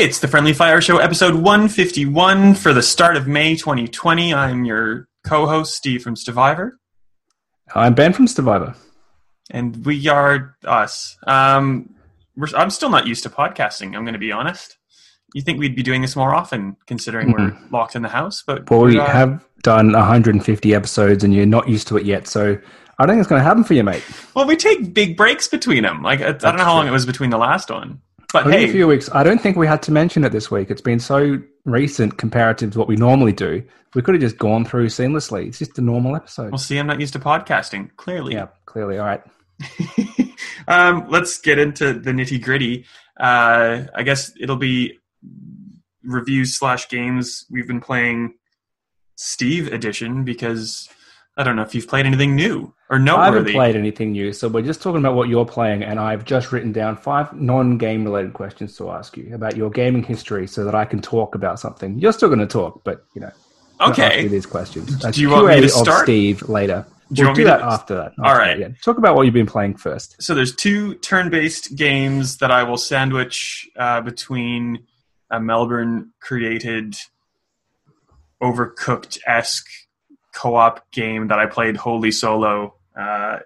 It's the Friendly Fire Show, episode 151 for the start of May 2020. I'm your co host, Steve from Survivor. I'm Ben from Survivor. and we are us. Um, we're, I'm still not used to podcasting, I'm going to be honest. You think we'd be doing this more often, considering we're locked in the house? But Well, we uh, have done 150 episodes and you're not used to it yet, so I don't think it's going to happen for you, mate. Well, we take big breaks between them. Like I, I don't know how long it was between the last one, but Only a few weeks. I don't think we had to mention it this week. It's been so recent comparative to what we normally do. We could have just gone through seamlessly. It's just a normal episode. we'll see. I'm not used to podcasting. Clearly, Yeah, clearly. All right. um, let's get into the nitty gritty. Uh, I guess it'll be reviews slash games. We've been playing Steve edition because I don't know if you've played anything new or I haven't played anything new, so we're just talking about what you're playing, and I've just written down five non-game related questions to ask you about your gaming history, so that I can talk about something. You're still going to talk, but you know, I'll ask you Okay. these questions. That's Do you want me to start? Steve later. Do you we'll do that to- after that. All After right. that, yeah. Talk about what you've been playing first. So there's two turn-based games that I will sandwich uh, between a Melbourne created overcooked esque co-op game that I played wholly solo uh,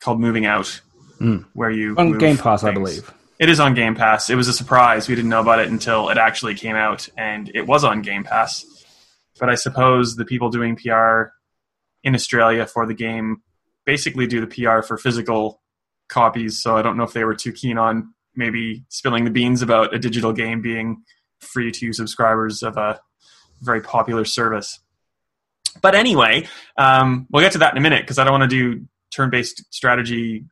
called Moving Out, Mm. where you On move Game Pass, I believe. It is on Game Pass. It was a surprise. We didn't know about it until it actually came out, and it was on Game Pass. But I suppose the people doing PR in Australia for the game basically do the PR for physical copies. So I don't know if they were too keen on maybe spilling the beans about a digital game being free to subscribers of a very popular service. But anyway, um, we'll get to that in a minute because I don't want to do turn-based strategy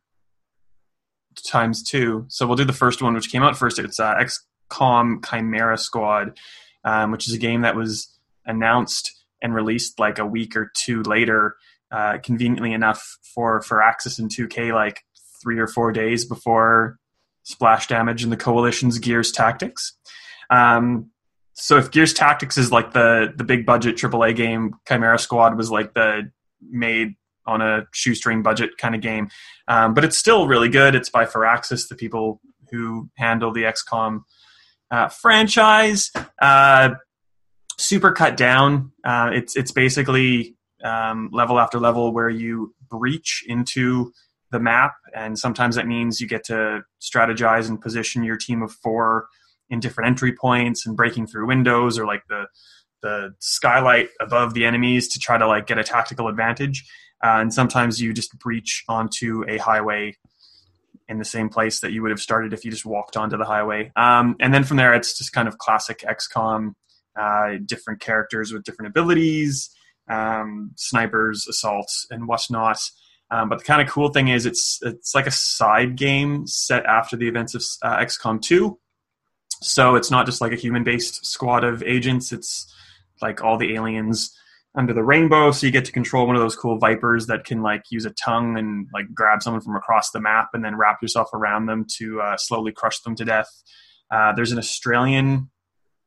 times two. So we'll do the first one, which came out first. It's uh, XCOM Chimera Squad, um, which is a game that was announced and released like a week or two later, uh, conveniently enough for Firaxis and 2K, like three or four days before Splash Damage and the Coalition's Gears Tactics. Um, so if Gears Tactics is like the the big budget AAA game, Chimera Squad was like the made on a shoestring budget kind of game. Um, but it's still really good. It's by Firaxis, the people who handle the XCOM uh, franchise. Uh, super cut down. Uh, it's it's basically um, level after level where you breach into the map, and sometimes that means you get to strategize and position your team of four in different entry points and breaking through windows or like the the skylight above the enemies to try to like get a tactical advantage. Uh, and sometimes you just breach onto a highway in the same place that you would have started if you just walked onto the highway. Um, and then from there, it's just kind of classic XCOM, uh, different characters with different abilities, um, snipers, assaults, and whatnot. Um, but the kind of cool thing is, it's it's like a side game set after the events of uh, XCOM 2. So it's not just like a human-based squad of agents. It's like all the aliens under the rainbow. So you get to control one of those cool vipers that can like use a tongue and like grab someone from across the map and then wrap yourself around them to uh, slowly crush them to death. Uh, there's an australian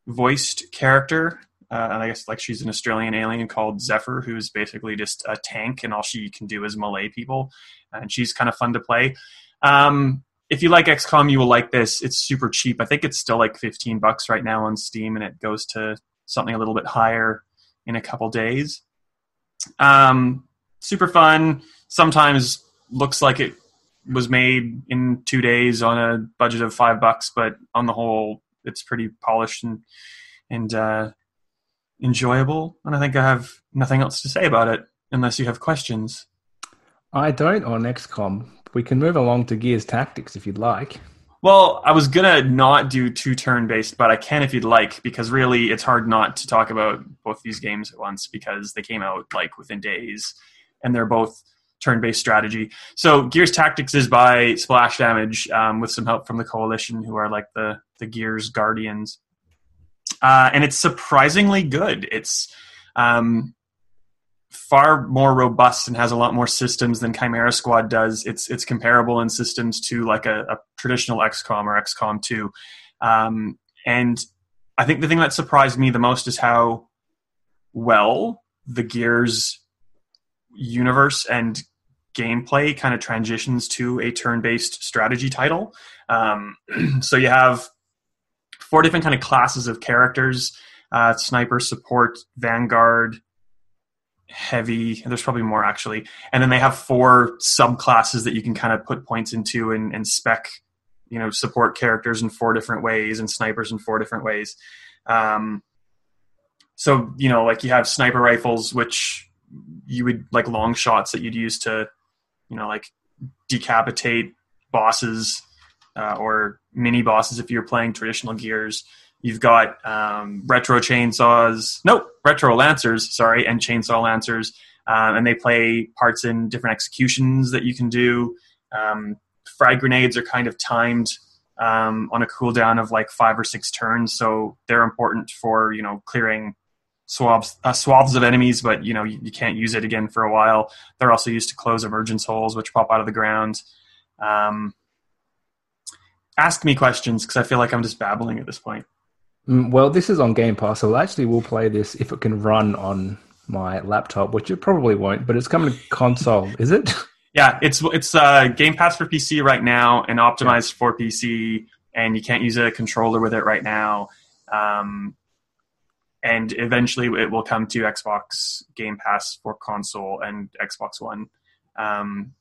voiced character uh, and i guess like she's an australian alien called zephyr who's basically just a tank and all she can do is melee people and she's kind of fun to play. Um, if you like xcom you will like this it's super cheap i think it's still like 15 bucks right now on steam and it goes to something a little bit higher in a couple days. Um, super fun. Sometimes looks like it was made in two days on a budget of five bucks, but on the whole, it's pretty polished and and uh, enjoyable. And I think I have nothing else to say about it unless you have questions. I don't on XCOM. We can move along to Gears Tactics if you'd like. Well, I was gonna not do two turn based, but I can if you'd like, because really it's hard not to talk about both these games at once because they came out like within days, and they're both turn based strategy. So Gears Tactics is by Splash Damage um, with some help from the Coalition, who are like the the Gears Guardians, uh, and it's surprisingly good. It's um, far more robust and has a lot more systems than Chimera Squad does. It's it's comparable in systems to like a, a traditional XCOM or XCOM 2. Um, and I think the thing that surprised me the most is how well the Gears universe and gameplay kind of transitions to a turn-based strategy title. Um, so you have four different kind of classes of characters: uh, sniper, support, vanguard, heavy. There's probably more actually, and then they have four subclasses that you can kind of put points into and, and spec. You know, support characters in four different ways and snipers in four different ways. Um, so you know, like you have sniper rifles, which you would like long shots that you'd use to, you know, like decapitate bosses uh, or mini bosses if you're playing traditional gears. You've got um, retro chainsaws, nope, retro lancers, sorry, and chainsaw lancers, um, and they play parts in different executions that you can do. Um, frag grenades are kind of timed um, on a cooldown of like five or six turns, so they're important for you know clearing uh, swaths of enemies, but you know you, you, can't use it again for a while. They're also used to close emergence holes, which pop out of the ground. Um, ask me questions because I feel like I'm just babbling at this point. Mm, well, this is on Game Pass, so actually we'll play this if it can run on my laptop, which it probably won't. But it's coming to console, is it? Yeah, it's it's uh, Game Pass for PC right now and optimized yeah. for PC, and you can't use a controller with it right now. Um, and eventually, it will come to Xbox Game Pass for console and Xbox One. Um,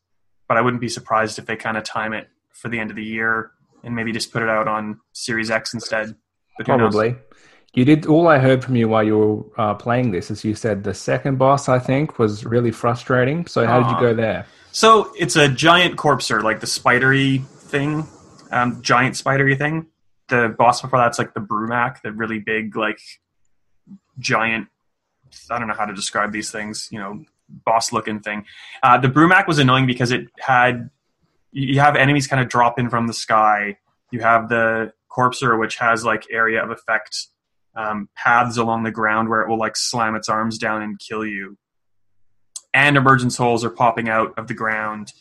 but I wouldn't be surprised if they kind of time it for the end of the year and maybe just put it out on Series X instead. Probably. You did. All I heard from you while you were uh, playing this is you said the second boss, I think, was really frustrating. So how did you go there? So it's a giant corpser, like the spidery thing, um, giant spidery thing. The boss before that's like the Brumak, the really big, like giant. I don't know how to describe these things. You know, boss looking thing. Uh, the Brumak was annoying because it had you have enemies kind of drop in from the sky. You have the Corpser, which has like area of effect um, paths along the ground where it will like slam its arms down and kill you. And emergence holes are popping out of the ground.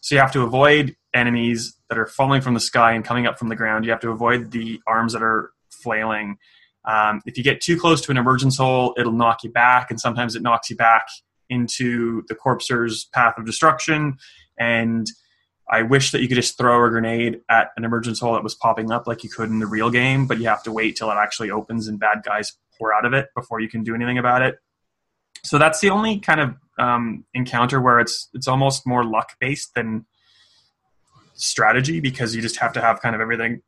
So you have to avoid enemies that are falling from the sky and coming up from the ground. You have to avoid the arms that are flailing. Um, if you get too close to an emergence hole, it'll knock you back, and sometimes it knocks you back into the corpser's path of destruction. And I wish that you could just throw a grenade at an emergence hole that was popping up like you could in the real game, but you have to wait till it actually opens and bad guys pour out of it before you can do anything about it. So that's the only kind of um, encounter where it's it's almost more luck based than strategy because you just have to have kind of everything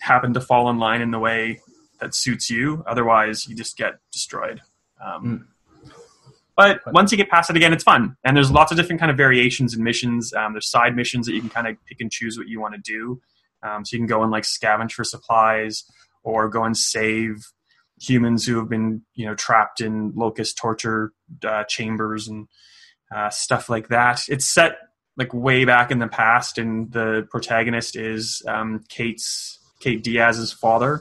happen to fall in line in the way that suits you. Otherwise, you just get destroyed. Um, mm. But once you get past it again, it's fun. And there's lots of different kind of variations and missions. Um, there's side missions that you can kind of pick and choose what you want to do. Um, so you can go and like scavenge for supplies or go and save humans who have been, you know, trapped in locust torture uh, chambers and uh, stuff like that. It's set like way back in the past, and the protagonist is um, Kate's Kate Diaz's father.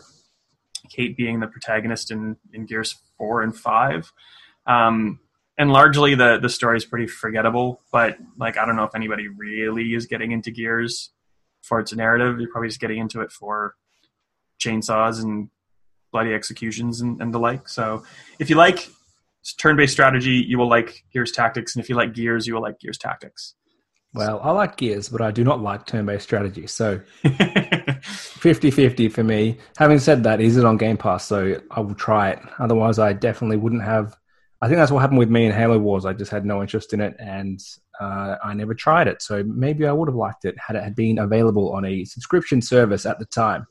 Kate being the protagonist in, in Gears four and five. Um, and largely the the story is pretty forgettable. But like I don't know if anybody really is getting into Gears for its narrative. You're probably just getting into it for chainsaws and bloody executions and, and the like. So if you like turn-based strategy, you will like Gears Tactics, and if you like Gears, you will like Gears Tactics. Well, I like Gears, but I do not like turn-based strategy. So 50-50 for me. Having said that, is it on Game Pass? So I will try it. Otherwise, I definitely wouldn't have I think that's what happened with me in Halo Wars. I just had no interest in it, and uh, I never tried it. So maybe I would have liked it had it had been available on a subscription service at the time.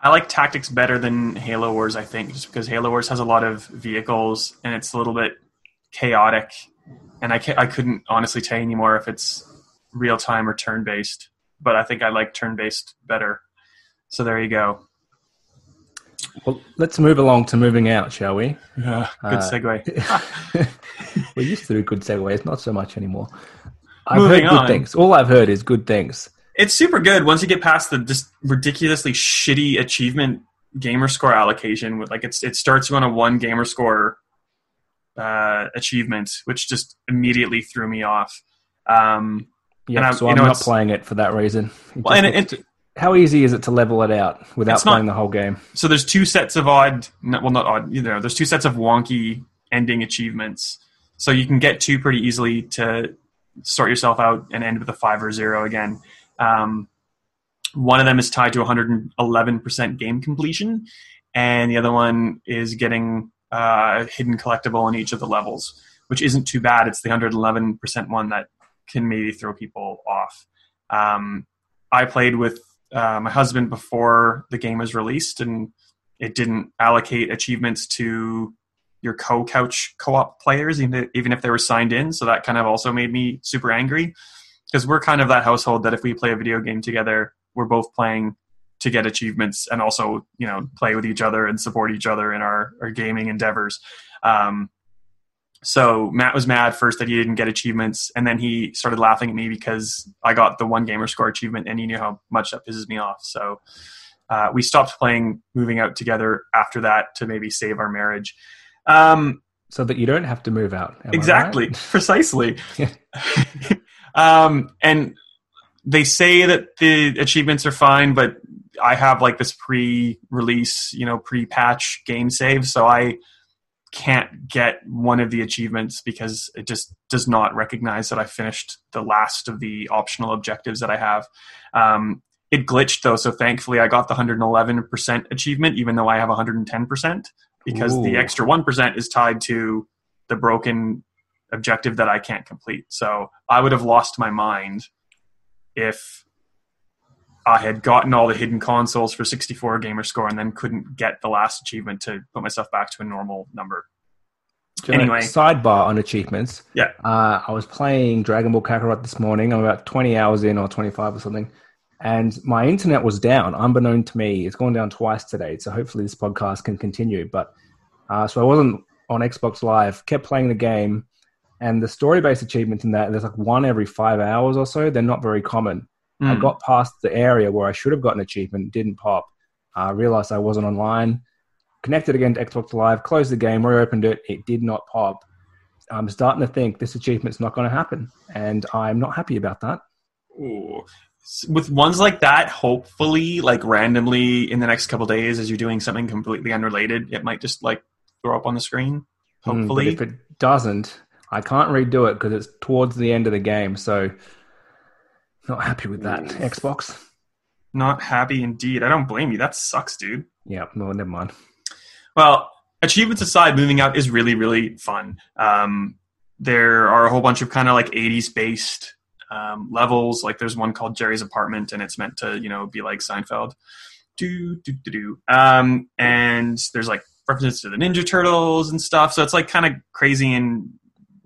I like Tactics better than Halo Wars. I think just because Halo Wars has a lot of vehicles and it's a little bit chaotic, and I I couldn't honestly tell you anymore if it's real time or turn based. But I think I like turn based better. So there you go. Well, let's move along to moving out, shall we? Yeah, good uh, segue. we used to do good segues, not so much anymore. I've moving heard good on. things. All I've heard is good things. It's super good once you get past the just ridiculously shitty achievement gamer score allocation. With like it's it starts you on a one gamer score uh, achievement, which just immediately threw me off. Um, yeah, so I'm know, not playing it for that reason. well, and it, how easy is it to level it out without playing the whole game? So there's two sets of odd, well, not odd, you know, there's two sets of wonky ending achievements. So you can get two pretty easily to sort yourself out and end with a five or zero again. Um, one of them is tied to 111% game completion, and the other one is getting uh, hidden collectible in each of the levels, which isn't too bad. It's the 111% one that can maybe throw people off. Um, I played with uh, my husband before the game was released, and it didn't allocate achievements to your co-couch co-op players, even even if they were signed in. So that kind of also made me super angry because we're kind of that household that if we play a video game together, we're both playing to get achievements and also you know play with each other and support each other in our, our gaming endeavors. Um, so Matt was mad first that he didn't get achievements, and then he started laughing at me because I got the one gamer score achievement, and he knew how much that pisses me off. So uh, we stopped playing, moving out together after that to maybe save our marriage. Um, so that you don't have to move out. exactly, right? precisely. um, and they say that the achievements are fine, but I have like this pre-release, you know, pre-patch game save, so I can't get one of the achievements because it just does not recognize that I finished the last of the optional objectives that I have. Um, it glitched though, so thankfully I got the 111% achievement, even though I have 110%, because Ooh. the extra 1% is tied to the broken objective that I can't complete. So I would have lost my mind if I had gotten all the hidden consoles for 64 gamer score and then couldn't get the last achievement to put myself back to a normal number. anyway, sidebar on achievements. Yeah, uh, I was playing Dragon Ball Kakarot this morning. I'm about 20 hours in or 25 or something, and my internet was down, unbeknown to me. It's gone down twice today, so hopefully this podcast can continue. But uh, so I wasn't on Xbox Live. Kept playing the game, and the story-based achievements in that there's like one every five hours or so. They're not very common Mm. I hmm. got past the area where I should have gotten achievement, didn't pop. I realized I wasn't online. Connected again to Xbox Live, closed the game, reopened it. It did not pop. I'm starting to think this achievement's not going to happen, and I'm not happy about that. Ooh. With ones like that, hopefully, like randomly in the next couple days, as you're doing something completely unrelated, it might just like throw up on the screen. Hopefully, mm, if it doesn't, I can't redo it because it's towards the end of the game. So not happy with that. Xbox. Not happy indeed. I don't blame you. That sucks, dude. Yeah, no, never mind. Well, achievements aside, moving out is really, really fun. Um, there are a whole bunch of kind of like 80s based um, levels. Like there's one called Jerry's Apartment, and it's meant to, you know, be like Seinfeld. Do, do, do, do. Um, and there's like references to the Ninja Turtles and stuff. So it's like kind of crazy and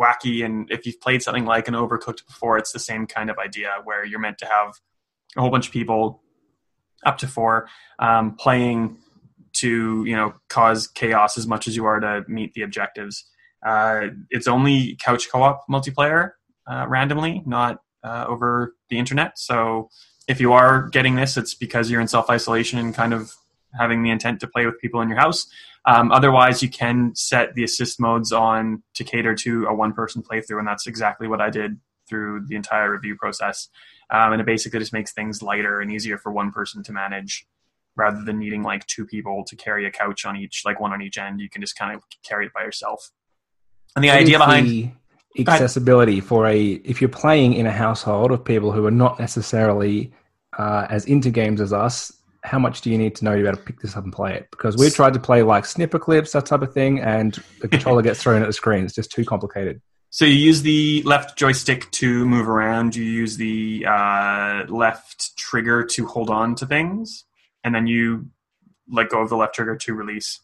wacky and if you've played something like an overcooked before it's the same kind of idea where you're meant to have a whole bunch of people up to four um, playing to you know cause chaos as much as you are to meet the objectives. Uh, it's only couch co-op multiplayer uh, randomly not uh, over the internet. So if you are getting this it's because you're in self-isolation and kind of having the intent to play with people in your house um, otherwise, you can set the assist modes on to cater to a one person playthrough, and that's exactly what I did through the entire review process. Um, and it basically just makes things lighter and easier for one person to manage rather than needing like two people to carry a couch on each, like one on each end. You can just kind of carry it by yourself. And the what idea behind the accessibility for a if you're playing in a household of people who are not necessarily uh, as into games as us, how much do you need to know to be able to pick this up and play it? Because we've tried to play like Snipperclips, that type of thing, and the controller gets thrown at the screen. It's just too complicated. So you use the left joystick to move around. You use the uh, left trigger to hold on to things, and then you let go of the left trigger to release.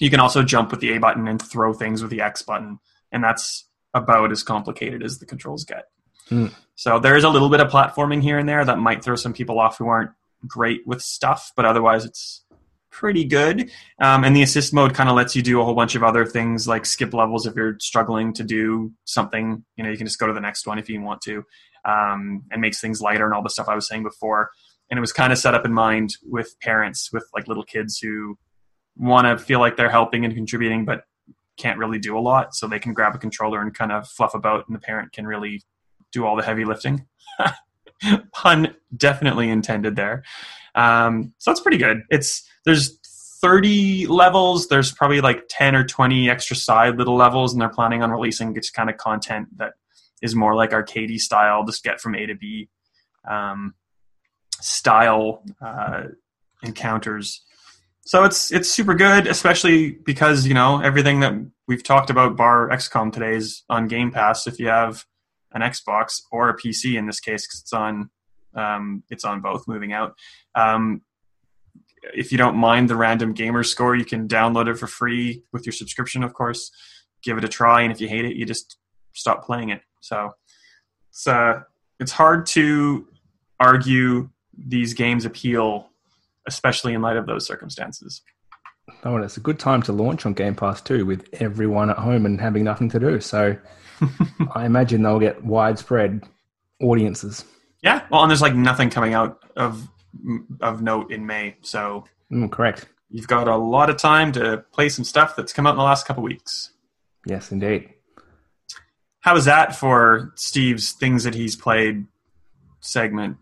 You can also jump with the A button and throw things with the X button, and that's about as complicated as the controls get. Hmm. So there is a little bit of platforming here and there that might throw some people off who aren't great with stuff, but otherwise it's pretty good. Um, and the assist mode kind of lets you do a whole bunch of other things like skip levels if you're struggling to do something. You know, you can just go to the next one if you want to, um, and makes things lighter and all the stuff I was saying before. And it was kind of set up in mind with parents with like little kids who want to feel like they're helping and contributing, but can't really do a lot. So they can grab a controller and kind of fluff about, and the parent can really do all the heavy lifting. pun definitely intended there. Um, so that's pretty good. It's there's 30 levels. There's probably like 10 or 20 extra side little levels, and they're planning on releasing just kind of content that is more like arcadey style, just get from A to B. Um, style uh, encounters. So it's it's super good, especially because you know everything that we've talked about bar XCOM today is on Game Pass. If you have an Xbox or a PC in this case, because it's on um, it's on both. Moving out. Um, if you don't mind the random gamer score, you can download it for free with your subscription, of course. Give it a try, and if you hate it, you just stop playing it. So it's uh, it's hard to argue these games appeal, especially in light of those circumstances. Oh, and it's a good time to launch on Game Pass too, with everyone at home and having nothing to do. So I imagine they'll get widespread audiences. Yeah, well, and there's like nothing coming out of of note in May, so Mm, correct. you've got a lot of time to play some stuff that's come out in the last couple weeks. Yes, indeed. How is that for Steve's things that he's played segment?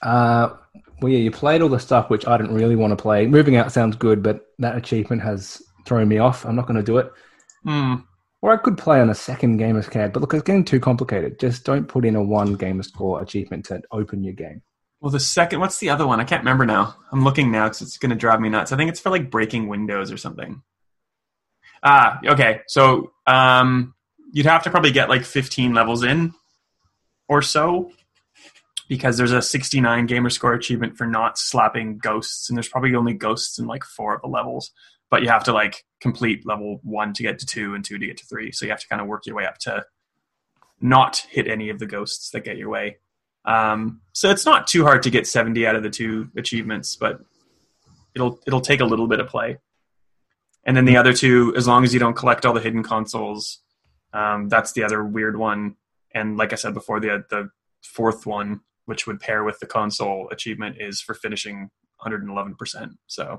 Uh, well, yeah, you played all the stuff which I didn't really want to play. Moving out sounds good, but that achievement has thrown me off. I'm not going to do it. Hmm. Or I could play on a second gamertag, but look, it's getting too complicated. Just don't put in a one gamer score achievement to open your game. Well, the second, what's the other one? I can't remember now. I'm looking now because it's going to drive me nuts. I think it's for like breaking windows or something. Ah, okay. So um, you'd have to probably get like 15 levels in or so because there's a 69 gamer score achievement for not slapping ghosts, and there's probably only ghosts in like four of the levels. But you have to like complete level one to get to two and two to get to three. So you have to kind of work your way up to not hit any of the ghosts that get your way. Um, so it's not too hard to get 70 out of the two achievements, but it'll it'll take a little bit of play. And then the other two, as long as you don't collect all the hidden consoles, um, that's the other weird one. And like I said before, the the fourth one, which would pair with the console achievement, is for finishing 111%. So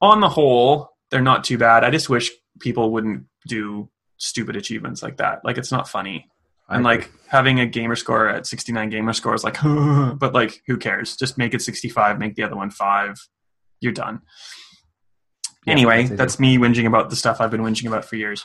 on the whole, they're not too bad. I just wish people wouldn't do stupid achievements like that. Like it's not funny. And I like having a gamer score at 69 gamer score is like but like who cares? Just make it 65 make the other one 5 you're done. Yeah, anyway that's that's me whinging about the stuff i've been whinging about for years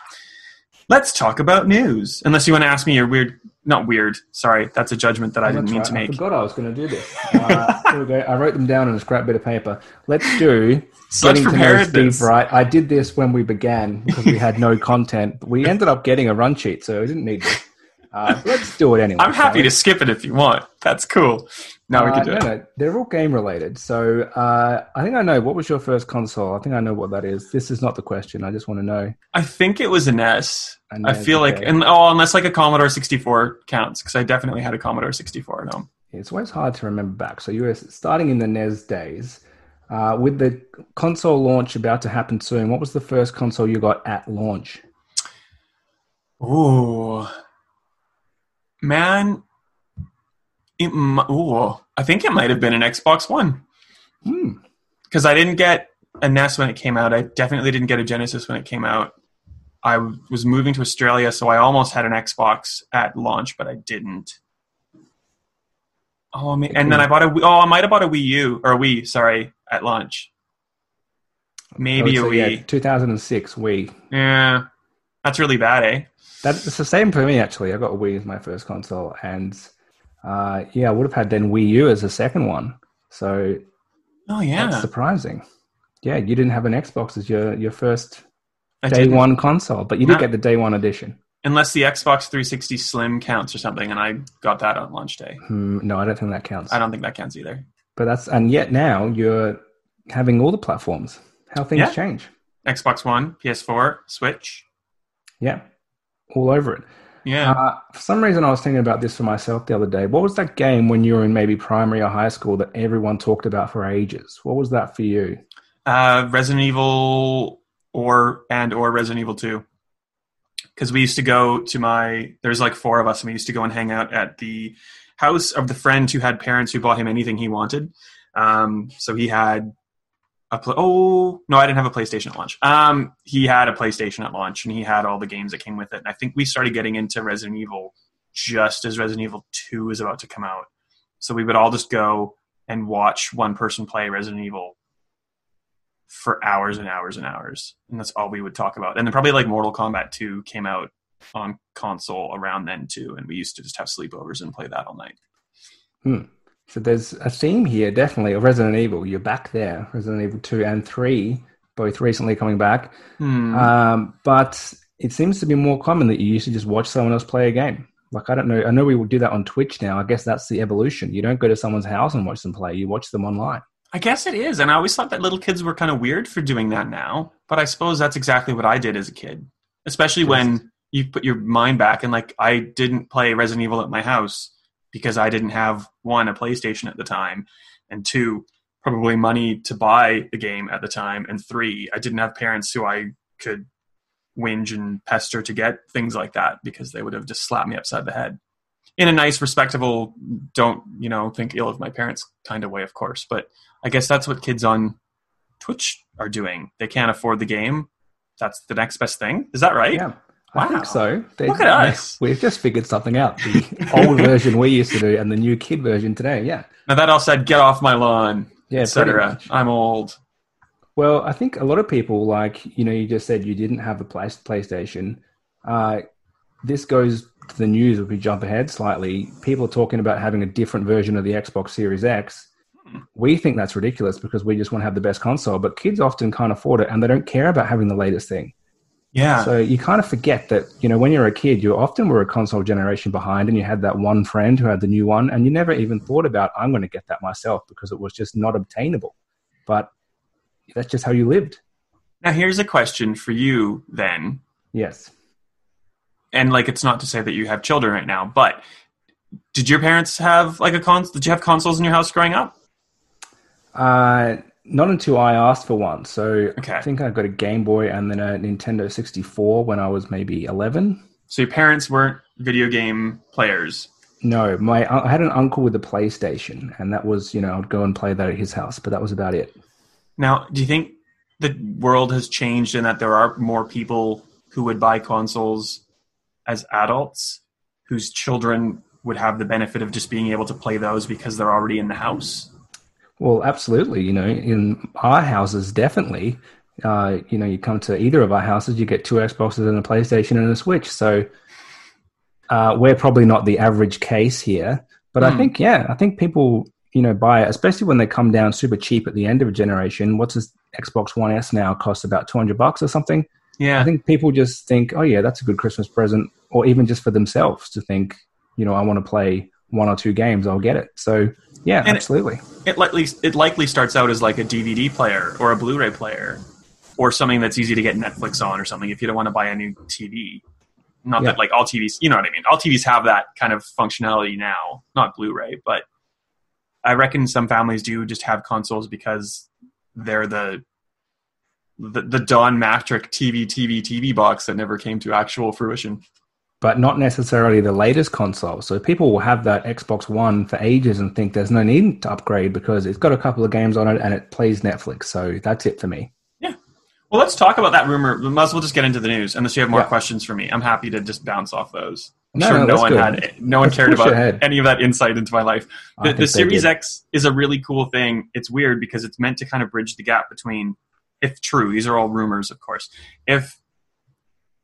let's talk about news unless you want to ask me your weird not weird sorry that's a judgment that i Oh, didn't mean right. to make I forgot I was going to do this. Uh, here we go. I wrote them down on a scrap bit of paper. Let's do Such getting to know. Steve right. I did this when we began because we had no content. We ended up getting a run sheet, so we didn't need this. Uh, let's do it anyway. i'm happy we? to skip it if you want that's cool now we Uh, can do no, it no, they're all game related. So uh, I think I know. What was your first console? I think I know what that is. This is not the question. I just want to know. i think it was an s A I I feel like, and oh, unless like a Commodore 64 counts, because I definitely had a Commodore 64 at home. It's always hard to remember back. So you were starting in the NES days. Uh, with the console launch about to happen soon, what was the first console you got at launch? Ooh, man, it, ooh, I think it might have been an Xbox One Hmm. because I didn't get a NES when it came out. I definitely didn't get a Genesis when it came out. I w- was moving to Australia, so I almost had an Xbox at launch, but I didn't. Oh, and then I bought a. Oh, I might have bought a Wii U or a Wii. Sorry, at launch. Maybe a it's, uh, Wii. yeah, 2006 Wii. Yeah, that's really bad, eh? That's it's the same for me actually. I got a Wii as my first console, and uh, yeah, I would have had then Wii U as a second one. So Oh yeah, that's surprising. Yeah, you didn't have an Xbox as your your first I day didn't. one console, but you did get the day one edition. Unless the Xbox 360 Slim counts or something, and I got that on launch day. Hmm, no, I don't think that counts. I don't think that counts either. But that's and yet now you're having all the platforms. How things Yeah. change. Xbox One, PS4, Switch. Yeah, all over it. Yeah. Uh, for some reason, I was thinking about this for myself the other day. What was that game when you were in maybe primary or high school that everyone talked about for ages? What was that for you? uh, Resident Evil or and or Resident Evil 2. Because we used to go to my there's like four of us, and we used to go and hang out at the house of the friend who had parents who bought him anything he wanted. Um, so he had a oh no, I didn't have a PlayStation at launch. Um, he had a PlayStation at launch, and he had all the games that came with it. And I think we started getting into Resident Evil just as Resident Evil 2 was about to come out. So we would all just go and watch one person play Resident Evil for hours and hours and hours. And that's all we would talk about. And then probably like Mortal Kombat 2 came out on console around then too. And we used to just have sleepovers and play that all night. So there's a theme here, definitely, of Resident Evil. You're back there, Resident Evil 2 and 3, both recently coming back. Hmm. Um, but it seems to be more common that you used to just watch someone else play a game. Like, I don't know. I know we will do that on Twitch now. I guess that's the evolution. You don't go to someone's house and watch them play, you watch them online. I guess it is. And I always thought that little kids were kind of weird for doing that now. But I suppose that's exactly what I did as a kid. Especially when you put your mind back and like I didn't play Resident Evil at my house because I didn't have one, a PlayStation at the time, and two, probably money to buy the game at the time, and three, I didn't have parents who I could whinge and pester to get things like that because they would have just slapped me upside the head. In a nice, respectable, don't, you know, think ill of my parents kind of way, of course. But I guess that's what kids on Twitch are doing. They can't afford the game. That's the next best thing. Is that right? Yeah. I think so. Look at us. We've just figured something out. The old version we used to do and the new kid version today. Yeah. Now that all said, get off my lawn, Yeah, etc. I'm old. Well, I think a lot of people, like, you know, you just said you didn't have a play- PlayStation. Uh, this goes to the news if we jump ahead slightly. People are talking about having a different version of the Xbox Series X. We think that's ridiculous because we just want to have the best console, but kids often can't afford it and they don't care about having the latest thing. Yeah. So you kind of forget that, you know, when you're a kid, you often were a console generation behind and you had that one friend who had the new one and you never even thought about, I'm going to get that myself because it was just not obtainable. But that's just how you lived. now here's a question for you then. Yes. And like it's not to say that you have children right now, but did your parents have like a cons did you have consoles in your house growing up? Uh, not until I asked for one. So Okay. I think I got a Game Boy and then a Nintendo 64 when I was maybe 11. So your parents weren't video game players. No, my I had an uncle with a PlayStation, and that was you know I'd go and play that at his house, but that was about it. Now, do you think the world has changed in that there are more people who would buy consoles as adults whose children would have the benefit of just being able to play those because they're already in the house? Well, absolutely. You know, in our houses, definitely. Uh, you know, you come to either of our houses, you get two Xboxes and a PlayStation and a Switch. So uh, we're probably not the average case here, but I Hmm. think yeah, I think people you know buy it, especially when they come down super cheap at the end of a generation. What's this Xbox One S now costs about two hundred bucks or something? Yeah. I think people just think, oh yeah, that's a good Christmas present, or even just for themselves to think, you know, I want to play one or two games, I'll get it. So yeah, And it- absolutely. it likely it likely starts out as like a DVD player or a Blu-ray player or something that's easy to get Netflix on or something if you don't want to buy a new TV. Not Yeah. that like all TVs, you know what I mean. All TVs have that kind of functionality now, not Blu-ray, but I reckon some families do just have consoles because they're the the, the Don Mattrick TV TV TV box that never came to actual fruition. But not necessarily the latest console. So people will have that Xbox One for ages and think there's no need to upgrade because it's got a couple of games on it and it plays Netflix. So that's it for me. Yeah. Well, let's talk about that rumor. We might as well just get into the news, unless you have more Yeah. questions for me. I'm happy to just bounce off those. I'm No, sure no, no, one good. had, no one Let's cared about any of that insight into my life. The, the Series. X is a really cool thing. It's weird because it's meant to kind of bridge the gap between, if true, these are all rumors, of course. If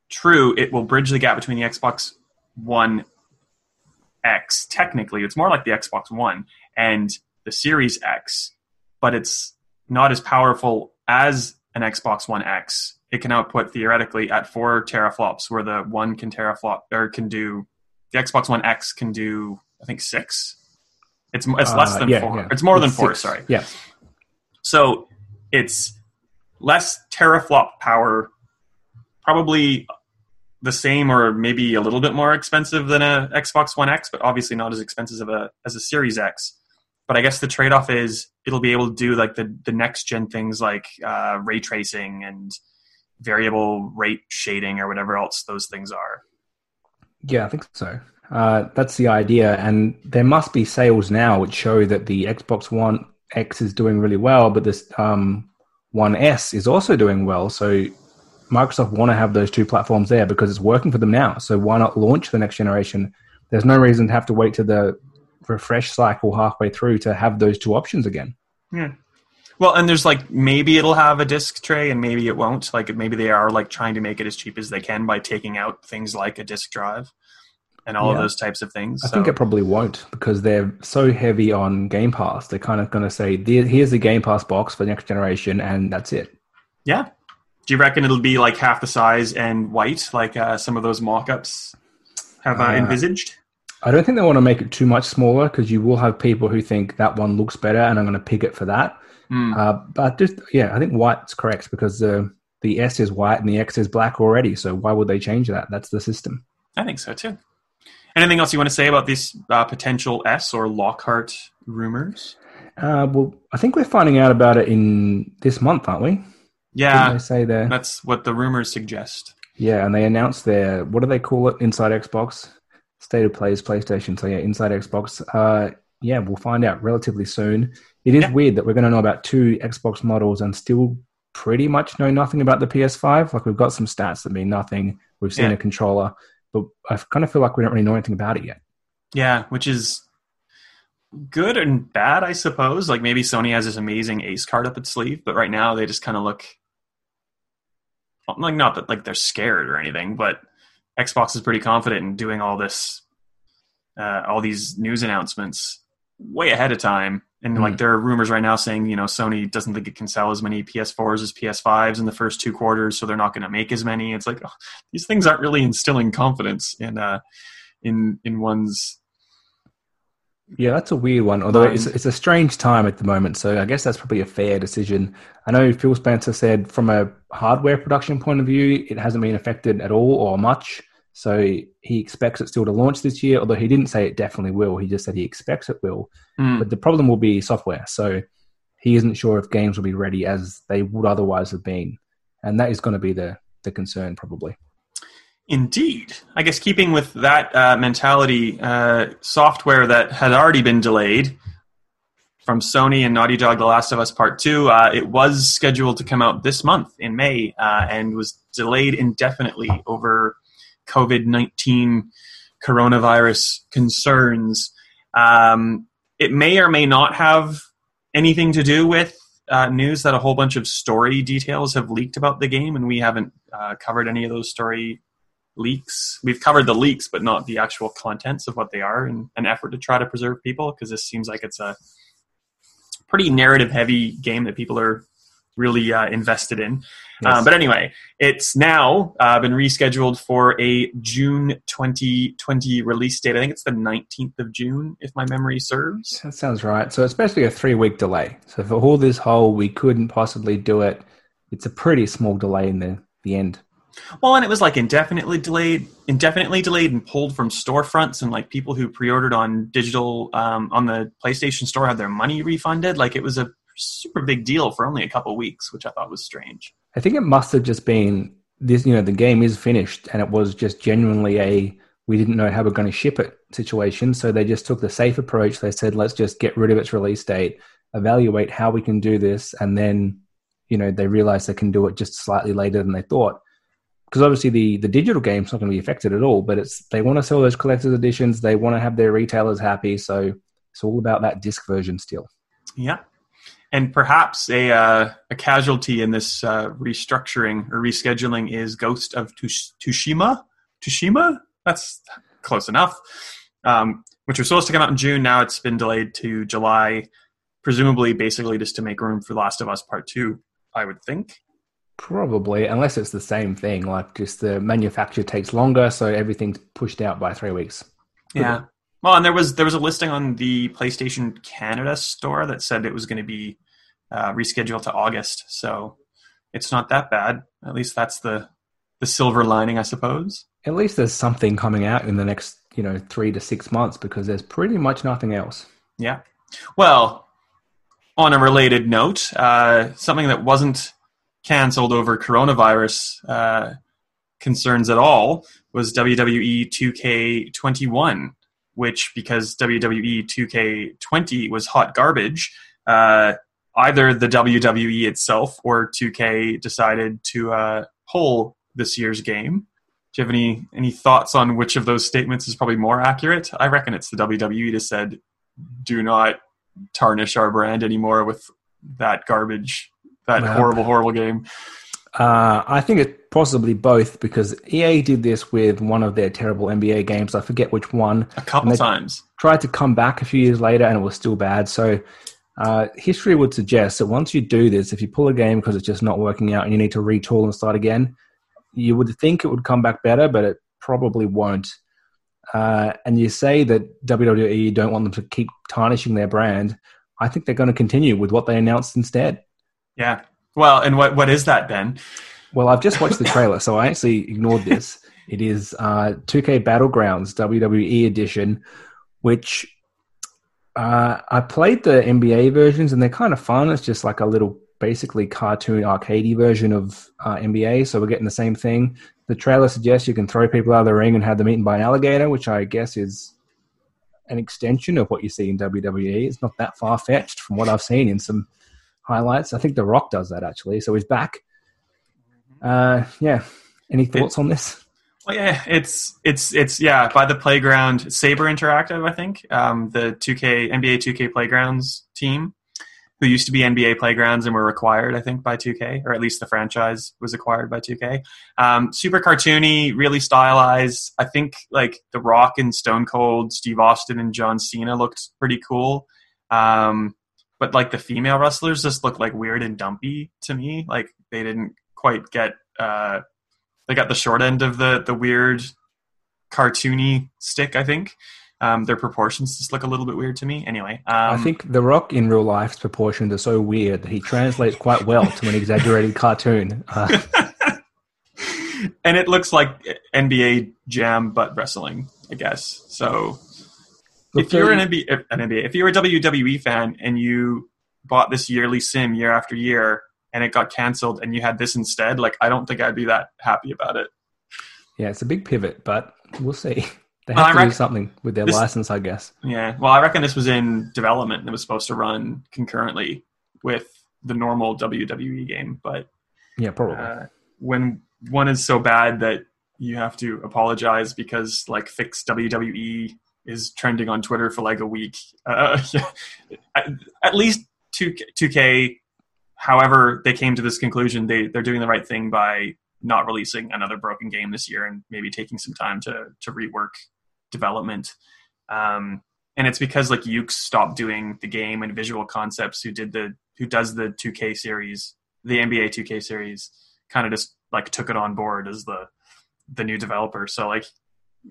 true, it will bridge the gap between the Xbox One X. Technically, it's more like the Xbox One and the Series X, but it's not as powerful as an Xbox One X. It can output theoretically at four teraflops, where the one can teraflop or can do the Xbox One X can do I think six. It's it's less Uh, than yeah, four. yeah. It's more than It's four. six. Sorry. Yeah. So it's less teraflop power, probably the same or maybe a little bit more expensive than a Xbox One X, but obviously not as expensive of a, as a Series X. But I guess the trade off is it'll be able to do like the, the next gen things like uh, ray tracing and variable rate shading or whatever else those things are. Yeah, I think so. Uh, that's the idea. And there must be sales now which show that the Xbox One X is doing really well, but this um, One S is also doing well. So Microsoft want to have those two platforms there because it's working for them now. So why not launch the next generation? There's no reason to have to wait to the refresh cycle halfway through to have those two options again. Yeah. Well, and there's like maybe it'll have a disk tray and maybe it won't. Like maybe they are like trying to make it as cheap as they can by taking out things like a disk drive. and all of those types of things. I So, think it probably won't because they're so heavy on Game Pass. They're kind of going to say, "Here's the Game Pass box for the next generation," and that's it. yeah. Do you reckon it'll be like half the size and white, like uh, some of those mock-ups have uh, Uh, envisaged? I don't think they want to make it too much smaller because you will have people who think that one looks better, and I'm going to pick it for that. Hmm. Uh, but just yeah, I think white's correct because the the S is white and the X is black already. So why would they change that? That's the system. I think so too. Anything else you want to say about this uh, potential S or Lockhart rumors? Uh, well, I think we're finding out about it in this month, aren't we? Yeah, they say there? that's what the rumors suggest. Yeah, and they announced their what do they call it? Inside Xbox, State of Plays PlayStation. So yeah, Inside Xbox. Uh, yeah, we'll find out relatively soon. It is Yeah. weird that we're going to know about two Xbox models and still pretty much know nothing about the PS5. Like we've got some stats that mean nothing. We've seen Yeah. a controller, but I kind of feel like we don't really know anything about it yet. Yeah, which is good and bad, I suppose. Like maybe Sony has this amazing ace card up its sleeve, but right now they just kind of look like not that like they're scared or anything, but Xbox is pretty confident in doing all this, uh, all these news announcements way ahead of time. And like Mm. there are rumors right now saying you know Sony doesn't think it can sell as many PS4s as PS5s in the first two quarters, so they're not going to make as many. It's like oh, these things aren't really instilling confidence in uh, in in one's Yeah, that's a weird one. Although Mind. it's it's a strange time at the moment, so I guess that's probably a fair decision. I know Phil Spencer said from a hardware production point of view, it hasn't been affected at all or much. So he expects it still to launch this year, although he didn't say it definitely will. He just said he expects it will. Hmm. But the problem will be software. So he isn't sure if games will be ready as they would otherwise have been. And that is going to be the, the concern, probably. Indeed. I guess keeping with that uh, mentality, uh, software that had already been delayed from Sony and Naughty Dog The Last of Us Part 2, uh, it was scheduled to come out this month in May uh, and was delayed indefinitely over COVID 19 coronavirus concerns. Um, it may or may not have anything to do with uh, news that a whole bunch of story details have leaked about the game, and we haven't uh, covered any of those story leaks. We've covered the leaks, but not the actual contents of what they are in an effort to try to preserve people, because this seems like it's a pretty narrative heavy game that people are really uh, invested in. Yes. Um, but anyway, it's now uh, been rescheduled for a June 2020 release date. I think it's the 19th of June, if my memory serves. That sounds right. So it's basically a three week delay. So for all this whole, we couldn't possibly do it. It's a pretty small delay in the, the end. Well, and it was like indefinitely delayed, indefinitely delayed, and pulled from storefronts, and like people who pre-ordered on digital um, on the PlayStation Store had their money refunded. Like it was a super big deal for only a couple weeks, which I thought was strange. I think it must have just been this, you know, the game is finished and it was just genuinely a we didn't know how we're going to ship it situation. So they just took the safe approach. They said, let's just get rid of its release date, evaluate how we can do this. And then, you know, they realized they can do it just slightly later than they thought. Because obviously the, the digital game's not going to be affected at all, but it's they want to sell those collector's editions. They want to have their retailers happy. So it's all about that disc version still. Yeah, and perhaps a uh, a casualty in this uh, restructuring or rescheduling is Ghost of Tush- Tushima. Tushima, that's close enough. Um, which was supposed to come out in June. Now it's been delayed to July, presumably, basically just to make room for Last of Us Part Two. I would think. Probably, unless it's the same thing, like just the manufacture takes longer, so everything's pushed out by three weeks. Yeah. Well, and there was there was a listing on the PlayStation Canada store that said it was going to be uh, rescheduled to August, so it's not that bad. At least that's the the silver lining, I suppose. At least there's something coming out in the next, you know, three to six months because there's pretty much nothing else. Yeah. Well, on a related note, uh, something that wasn't canceled over coronavirus uh, concerns at all was WWE 2K21, which because WWE 2K20 was hot garbage, uh, either the WWE itself or 2K decided to uh, pull this year's game. Do you have any any thoughts on which of those statements is probably more accurate? I reckon it's the WWE just said, "Do not tarnish our brand anymore with that garbage, that horrible, horrible game." Uh, I think it's possibly both because EA did this with one of their terrible NBA games. I forget which one. A couple times. Tried to come back a few years later and it was still bad. So uh, history would suggest that once you do this, if you pull a game because it's just not working out and you need to retool and start again, you would think it would come back better, but it probably won't. Uh, and you say that WWE don't want them to keep tarnishing their brand. I think they're going to continue with what they announced instead. Yeah. Well, and what what is that, Ben? Well, I've just watched the trailer, so I actually ignored this. It is uh, 2K Battlegrounds WWE edition, which uh, I played the NBA versions, and they're kind of fun. It's just like a little, basically cartoon arcadey version of uh, NBA. So we're getting the same thing. The trailer suggests you can throw people out of the ring and have them eaten by an alligator, which I guess is an extension of what you see in WWE. It's not that far fetched from what I've seen in some highlights. I think The Rock does that actually. So he's back. Uh, yeah. Any thoughts it, on this? Well, yeah, it's it's it's yeah by the playground Saber Interactive, I think um, the 2K NBA 2K Playgrounds team, who used to be NBA Playgrounds and were required, I think, by 2K, or at least the franchise was acquired by 2K. Um, super cartoony, really stylized. I think like The Rock and Stone Cold, Steve Austin and John Cena looked pretty cool. Um, but like the female wrestlers just look like weird and dumpy to me. Like they didn't quite get uh, they got the short end of the the weird cartoony stick. I think um, their proportions just look a little bit weird to me. Anyway, um, I think The Rock in real life's proportions are so weird that he translates quite well to an exaggerated cartoon. Uh, and it looks like NBA Jam but wrestling, I guess. So if you're an NBA, an NBA, if you're a WWE fan and you bought this yearly sim year after year and it got canceled and you had this instead, like I don't think I'd be that happy about it. Yeah, it's a big pivot, but we'll see. They have well, to do something with their this, license, I guess. Yeah, well, I reckon this was in development and it was supposed to run concurrently with the normal WWE game, but yeah, probably. Uh, when one is so bad that you have to apologize because like fix WWE is trending on Twitter for like a week. Uh, at least 2 2K, however they came to this conclusion, they they're doing the right thing by not releasing another broken game this year and maybe taking some time to to rework development. Um, and it's because like Yuke's stopped doing the game and visual concepts who did the who does the 2K series, the NBA 2K series, kind of just like took it on board as the the new developer. So like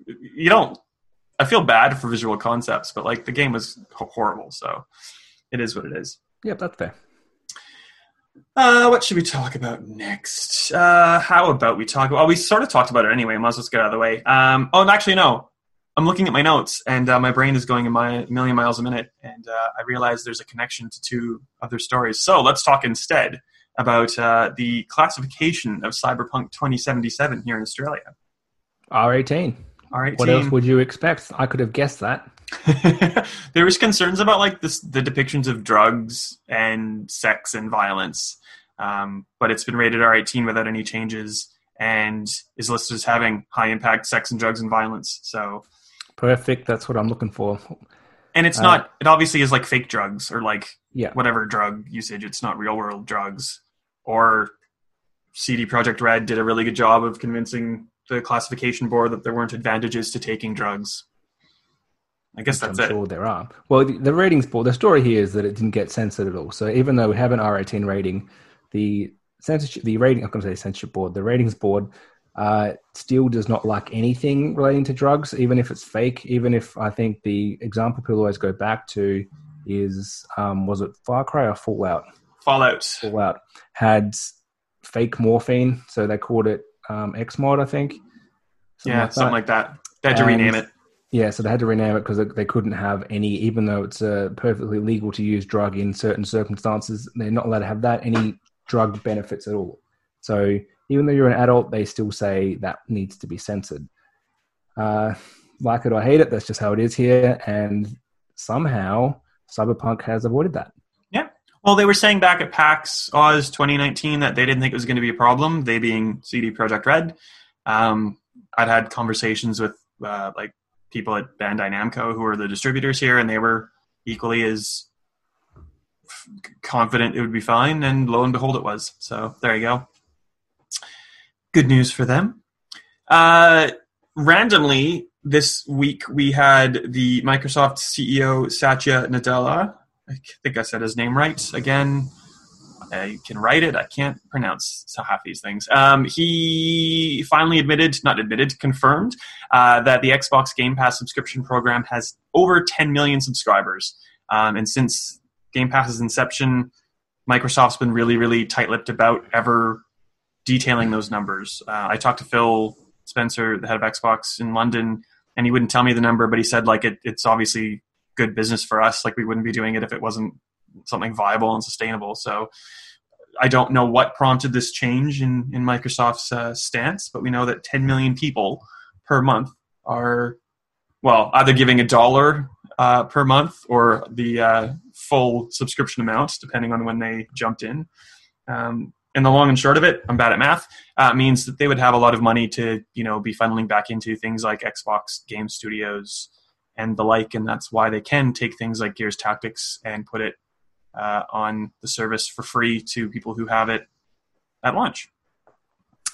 you don't I feel bad for visual concepts, but like the game was horrible, so it is what it is. Yep, that's fair. Uh, what should we talk about next? Uh, how about we talk? Well, we sort of talked about it anyway. Might as well get out of the way. Um, oh, actually, no. I'm looking at my notes, and uh, my brain is going a mi- million miles a minute, and uh, I realize there's a connection to two other stories. So let's talk instead about uh, the classification of Cyberpunk 2077 here in Australia. R18. All right. What team. else would you expect? I could have guessed that. there was concerns about like this, the depictions of drugs and sex and violence, um, but it's been rated R18 without any changes and is listed as having high impact sex and drugs and violence. So perfect. That's what I'm looking for. And it's uh, not. It obviously is like fake drugs or like yeah. whatever drug usage. It's not real world drugs. Or CD Projekt Red did a really good job of convincing the classification board that there weren't advantages to taking drugs. I guess that's I'm it. Sure, there are. Well, the, the, ratings board. The story here is that it didn't get censored at all. So even though we have an R18 rating, the censorship, the rating, I'm going to say censorship board, the ratings board, uh, still does not like anything relating to drugs, even if it's fake. Even if I think the example people always go back to is, um, was it Far Cry or Fallout? Fallout. Fallout had fake morphine, so they called it um, Xmod, I think. Something yeah, like something like that. They had to and, rename it. Yeah, so they had to rename it because they couldn't have any, even though it's a perfectly legal to use drug in certain circumstances, they're not allowed to have that any drug benefits at all. So even though you're an adult, they still say that needs to be censored. Uh, like it or hate it, that's just how it is here. And somehow Cyberpunk has avoided that. Yeah. Well, they were saying back at PAX Aus 2019 that they didn't think it was going to be a problem. They being CD Projekt Red. Um, I'd had conversations with uh, like people at Bandai Namco who are the distributors here, and they were equally as confident it would be fine. And lo and behold, it was. So there you go. Good news for them. Uh, randomly, this week we had the Microsoft CEO Satya Nadella. I think I said his name right. Again, I can write it. I can't pronounce half these things. Um, he finally admitted, not admitted, confirmed uh, that the Xbox Game Pass subscription program has over 10 million subscribers. Um, and since Game Pass's inception, Microsoft's been really, really tight-lipped about ever detailing those numbers. Uh, I talked to Phil Spencer, the head of Xbox in London, and he wouldn't tell me the number, but he said like it, it's obviously good business for us. Like we wouldn't be doing it if it wasn't something viable and sustainable. So I don't know what prompted this change in in Microsoft's uh, stance, but we know that 10 million people per month are well either giving a dollar uh, per month or the uh, full subscription amount, depending on when they jumped in. Um, and the long and short of it, I'm bad at math, uh, means that they would have a lot of money to you know be funneling back into things like Xbox Game Studios and the like, and that's why they can take things like Gears Tactics and put it uh, on the service for free to people who have it at launch.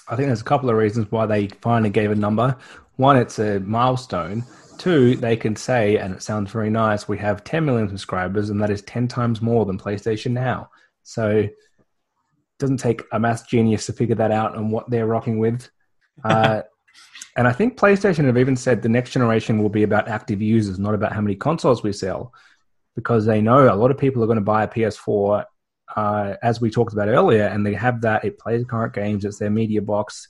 I think there's a couple of reasons why they finally gave a number. One, it's a milestone. Two, they can say, and it sounds very nice, we have 10 million subscribers, and that is 10 times more than PlayStation Now. So it doesn't take a math genius to figure that out and what they're rocking with. Uh, and I think PlayStation have even said the next generation will be about active users, not about how many consoles we sell, because they know a lot of people are going to buy a PS4, uh, as we talked about earlier, and they have that. It plays current games, it's their media box.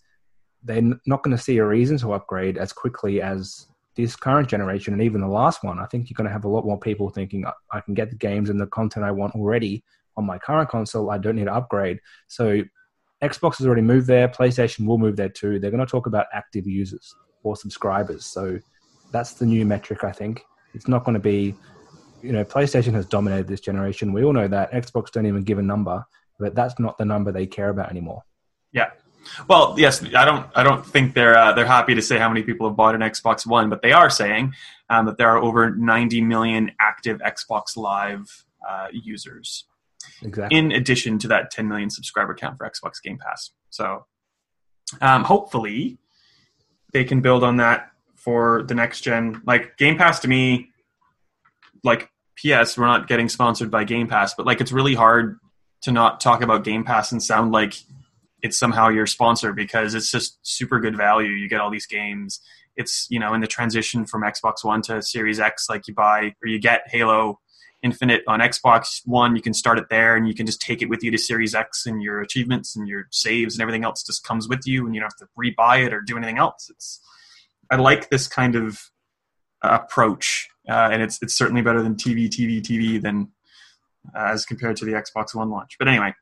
They're not going to see a reason to upgrade as quickly as this current generation and even the last one, I think you're going to have a lot more people thinking I can get the games and the content I want already on my current console. I don't need to upgrade. So Xbox has already moved there. PlayStation will move there too. They're going to talk about active users or subscribers. So that's the new metric, I think. It's not going to be, you know, PlayStation has dominated this generation. We all know that. Xbox don't even give a number, but that's not the number they care about anymore. Yeah, well, yes, I don't. I don't think they're uh, they're happy to say how many people have bought an Xbox One, but they are saying um, that there are over 90 million active Xbox Live uh, users. Exactly. In addition to that 10 million subscriber count for Xbox Game Pass, so um, hopefully they can build on that for the next gen. Like Game Pass to me, like PS, we're not getting sponsored by Game Pass, but like it's really hard to not talk about Game Pass and sound like it's somehow your sponsor because it's just super good value. You get all these games. It's you know in the transition from Xbox One to Series X, like you buy or you get Halo Infinite on Xbox One. You can start it there, and you can just take it with you to Series X, and your achievements and your saves and everything else just comes with you, and you don't have to rebuy it or do anything else. It's I like this kind of approach, uh, and it's it's certainly better than TV, TV, TV than uh, as compared to the Xbox One launch. But anyway,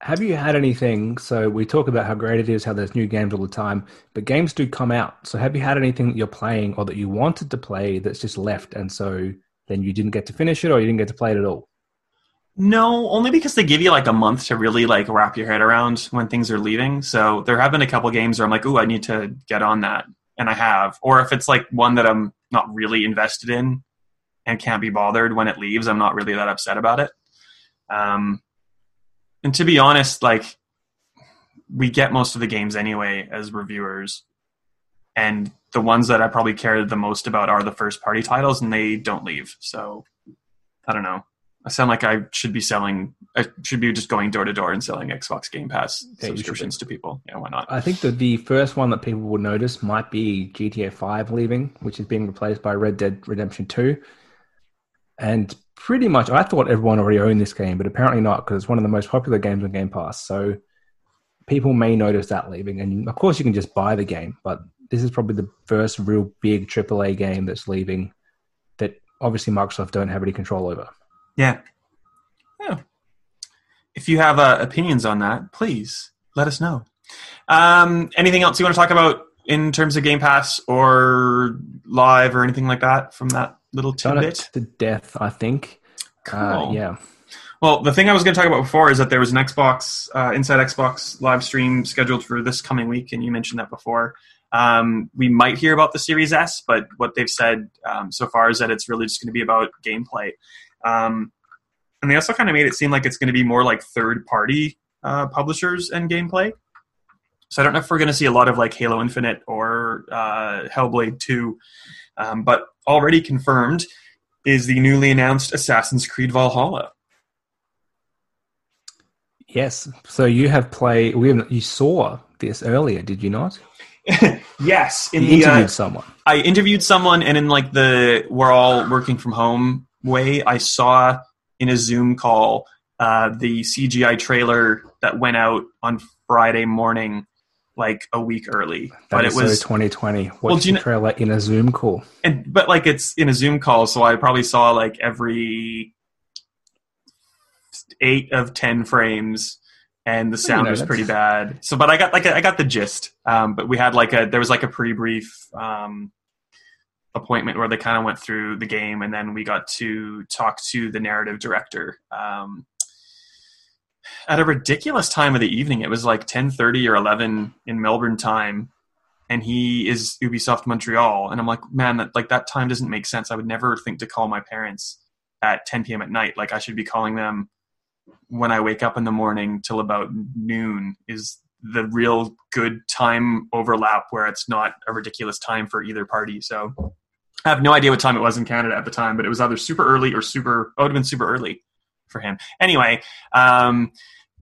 have you had anything? So we talk about how great it is, how there's new games all the time, but games do come out. So have you had anything that you're playing or that you wanted to play that's just left, and so then you didn't get to finish it, or you didn't get to play it at all? No, only because they give you like a month to really like wrap your head around when things are leaving. So there have been a couple games where I'm like, "Ooh, I need to get on that," and I have. Or if it's like one that I'm not really invested in and can't be bothered when it leaves, I'm not really that upset about it. Um, and to be honest, like we get most of the games anyway as reviewers, and the ones that I probably care the most about are the first party titles, and they don't leave. So I don't know. I sound like I should be selling. I should be just going door to door and selling Xbox Game Pass yeah, subscriptions to people. Yeah, why not? I think that the first one that people would notice might be GTA Five leaving, which is being replaced by Red Dead Redemption Two. And pretty much, I thought everyone already owned this game, but apparently not because it's one of the most popular games on Game Pass. So people may notice that leaving. And of course, you can just buy the game, but this is probably the first real big AAA game that's leaving that obviously Microsoft don't have any control over. Yeah. Yeah. If you have uh, opinions on that, please let us know. Um, anything else you want to talk about in terms of Game Pass or live or anything like that from that little tidbit? To death, I think. Uh, cool. Uh, yeah. Well, the thing I was going to talk about before is that there was an Xbox uh, Inside Xbox live stream scheduled for this coming week, and you mentioned that before. Um, we might hear about the Series S, but what they've said um, so far is that it's really just going to be about gameplay. Um, and they also kind of made it seem like it's going to be more like third party uh, publishers and gameplay. So I don't know if we're going to see a lot of like Halo Infinite or uh, Hellblade 2, um, but already confirmed is the newly announced Assassin's Creed Valhalla. Yes. So you have played. We have, you saw this earlier, did you not? yes, in you the, interviewed uh, someone. I interviewed someone, and in like the we're all working from home way, I saw in a Zoom call uh, the CGI trailer that went out on Friday morning, like a week early. That but it was 2020. Watch well, the know, trailer in a Zoom call. And but like it's in a Zoom call, so I probably saw like every eight of ten frames and the sound was pretty bad. So, but I got like a, I got the gist. Um, but we had like a there was like a pre brief um, appointment where they kind of went through the game, and then we got to talk to the narrative director. Um, at a ridiculous time of the evening, it was like ten thirty or eleven in Melbourne time, and he is Ubisoft Montreal, and I'm like, man, that like that time doesn't make sense. I would never think to call my parents at 10 p.m. at night. Like I should be calling them when I wake up in the morning till about noon is the real good time overlap where it's not a ridiculous time for either party. So I have no idea what time it was in Canada at the time, but it was either super early or super, it would have been super early for him. Anyway, um,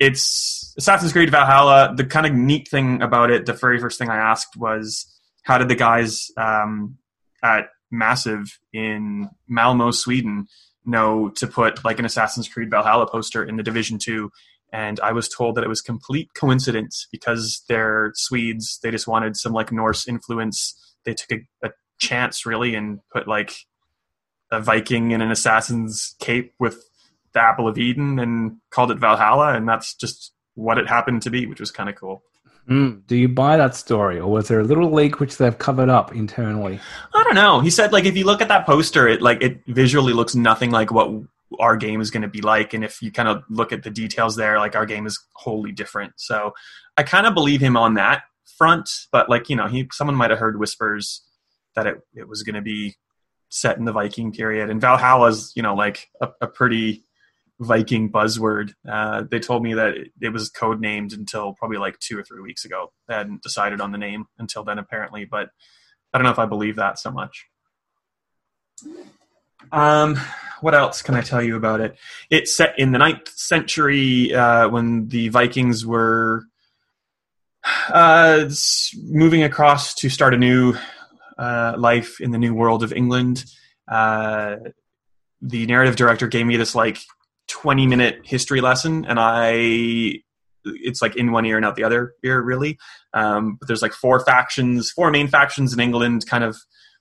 it's Assassin's Creed Valhalla. The kind of neat thing about it, the very first thing I asked was, how did the guys um, at Massive in Malmo, Sweden, know to put like an Assassin's Creed Valhalla poster in the Division Two, and I was told that it was complete coincidence because they're Swedes. They just wanted some like Norse influence. They took a, a chance really and put like a Viking in an assassin's cape with the Apple of Eden and called it Valhalla, and that's just what it happened to be, which was kind of cool. Mm. Do you buy that story, or was there a little leak which they've covered up internally? I don't know. He said like if you look at that poster, it like it visually looks nothing like what our game is going to be like, and if you kind of look at the details there, like our game is wholly different. So I kind of believe him on that front, but like you know, he someone might have heard whispers that it it was going to be set in the Viking period, and Valhalla's you know like a, a pretty Viking buzzword. Uh, they told me that it, was code named until probably like two or three weeks ago. They hadn't decided on the name until then, apparently. But I don't know if I believe that so much. Um, what else can I tell you about it? It's set in the ninth century uh, when the Vikings were uh, moving across to start a new uh, life in the new world of England. Uh, the narrative director gave me this like 20 minute history lesson and I it's like in one ear and out the other ear really. Um, but there's like four factions, four main factions in England kind of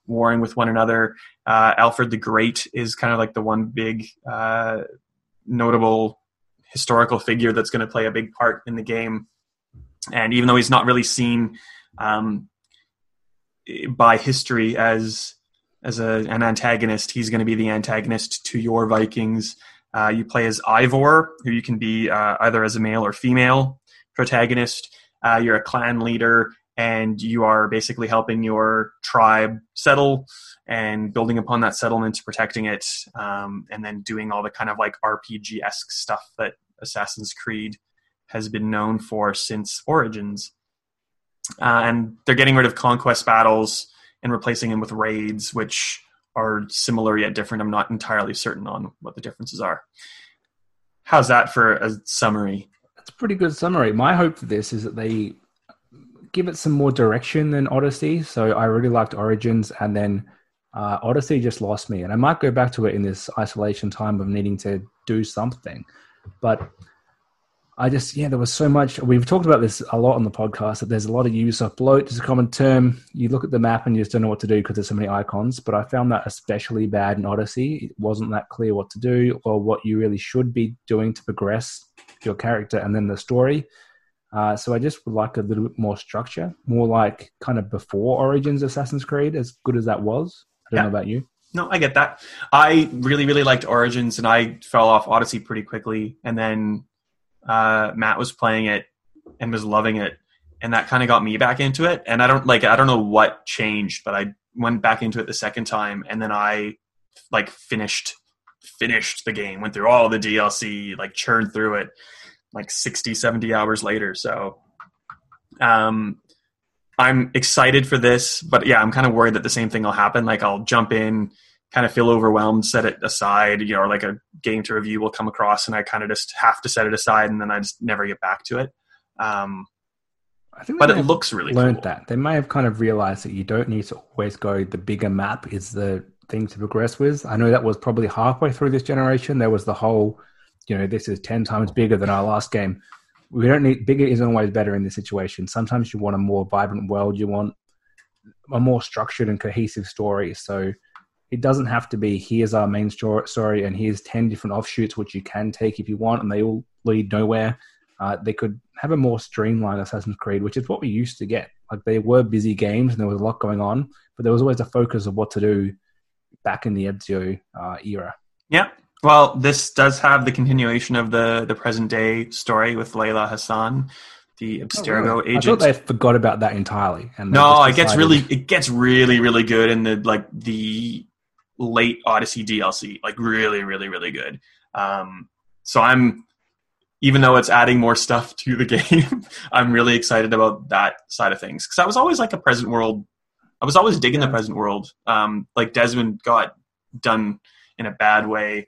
warring with one another. Uh, Alfred the Great is kind of like the one big uh, notable historical figure that's going to play a big part in the game. And even though he's not really seen um, by history as as a, an antagonist, he's going to be the antagonist to your Vikings. Uh, you play as Eivor, who you can be uh, either as a male or female protagonist. Uh, you're a clan leader, and you are basically helping your tribe settle and building upon that settlement, protecting it, um, and then doing all the kind of like RPG esque stuff that Assassin's Creed has been known for since Origins. Uh, and they're getting rid of conquest battles and replacing them with raids, which are similar yet different. I'm not entirely certain on what the differences are. How's that for a summary? That's a pretty good summary. My hope for this is that they give it some more direction than Odyssey. So I really liked Origins, and then uh, Odyssey just lost me. And I might go back to it in this isolation time of needing to do something. But I just, yeah, there was so much. We've talked about this a lot on the podcast that there's a lot of Ubisoft bloat. It's a common term. You look at the map and you just don't know what to do because there's so many icons. But I found that especially bad in Odyssey. It wasn't that clear what to do or what you really should be doing to progress your character and then the story. Uh, so I just would like a little bit more structure, more like kind of before Origins Assassin's Creed, as good as that was. I don't yeah. know about you. No, I get that. I really, really liked Origins, and I fell off Odyssey pretty quickly, and then uh, Matt was playing it and was loving it, and that kind of got me back into it. And I don't like I don't know what changed, but I went back into it the second time, and then I like finished finished the game, went through all the DLC, like churned through it, like 60, 70 hours later. So Um, I'm excited for this, but yeah, I'm kind of worried that the same thing will happen. Like I'll jump in, kind of feel overwhelmed, set it aside, you know, or like a game to review will come across, and I kind of just have to set it aside, and then I just never get back to it. Um, I think but it looks really learned cool. that they may have kind of realized that you don't need to always go the bigger map is the thing to progress with. I know that was probably halfway through this generation. There was the whole, you know, this is ten times bigger than our last game. We don't need bigger isn't always better in this situation. Sometimes you want a more vibrant world. You want a more structured and cohesive story. So it doesn't have to be here's our main stor- story and here's 10 different offshoots which you can take if you want and they all lead nowhere uh, they could have a more streamlined assassin's creed which is what we used to get like they were busy games and there was a lot going on but there was always a focus of what to do back in the ezio uh, era Yeah. Well, this does have the continuation of the the present day story with Layla Hassan, the Abstergo Oh, I agent. thought they forgot about that entirely and no, it gets really it gets really really good in the like the late Odyssey DLC, like really really really good. Um, so I'm even though it's adding more stuff to the game, I'm really excited about that side of things because I was always like a present world. I was always digging Yeah. the present world. Um, like Desmond got done in a bad way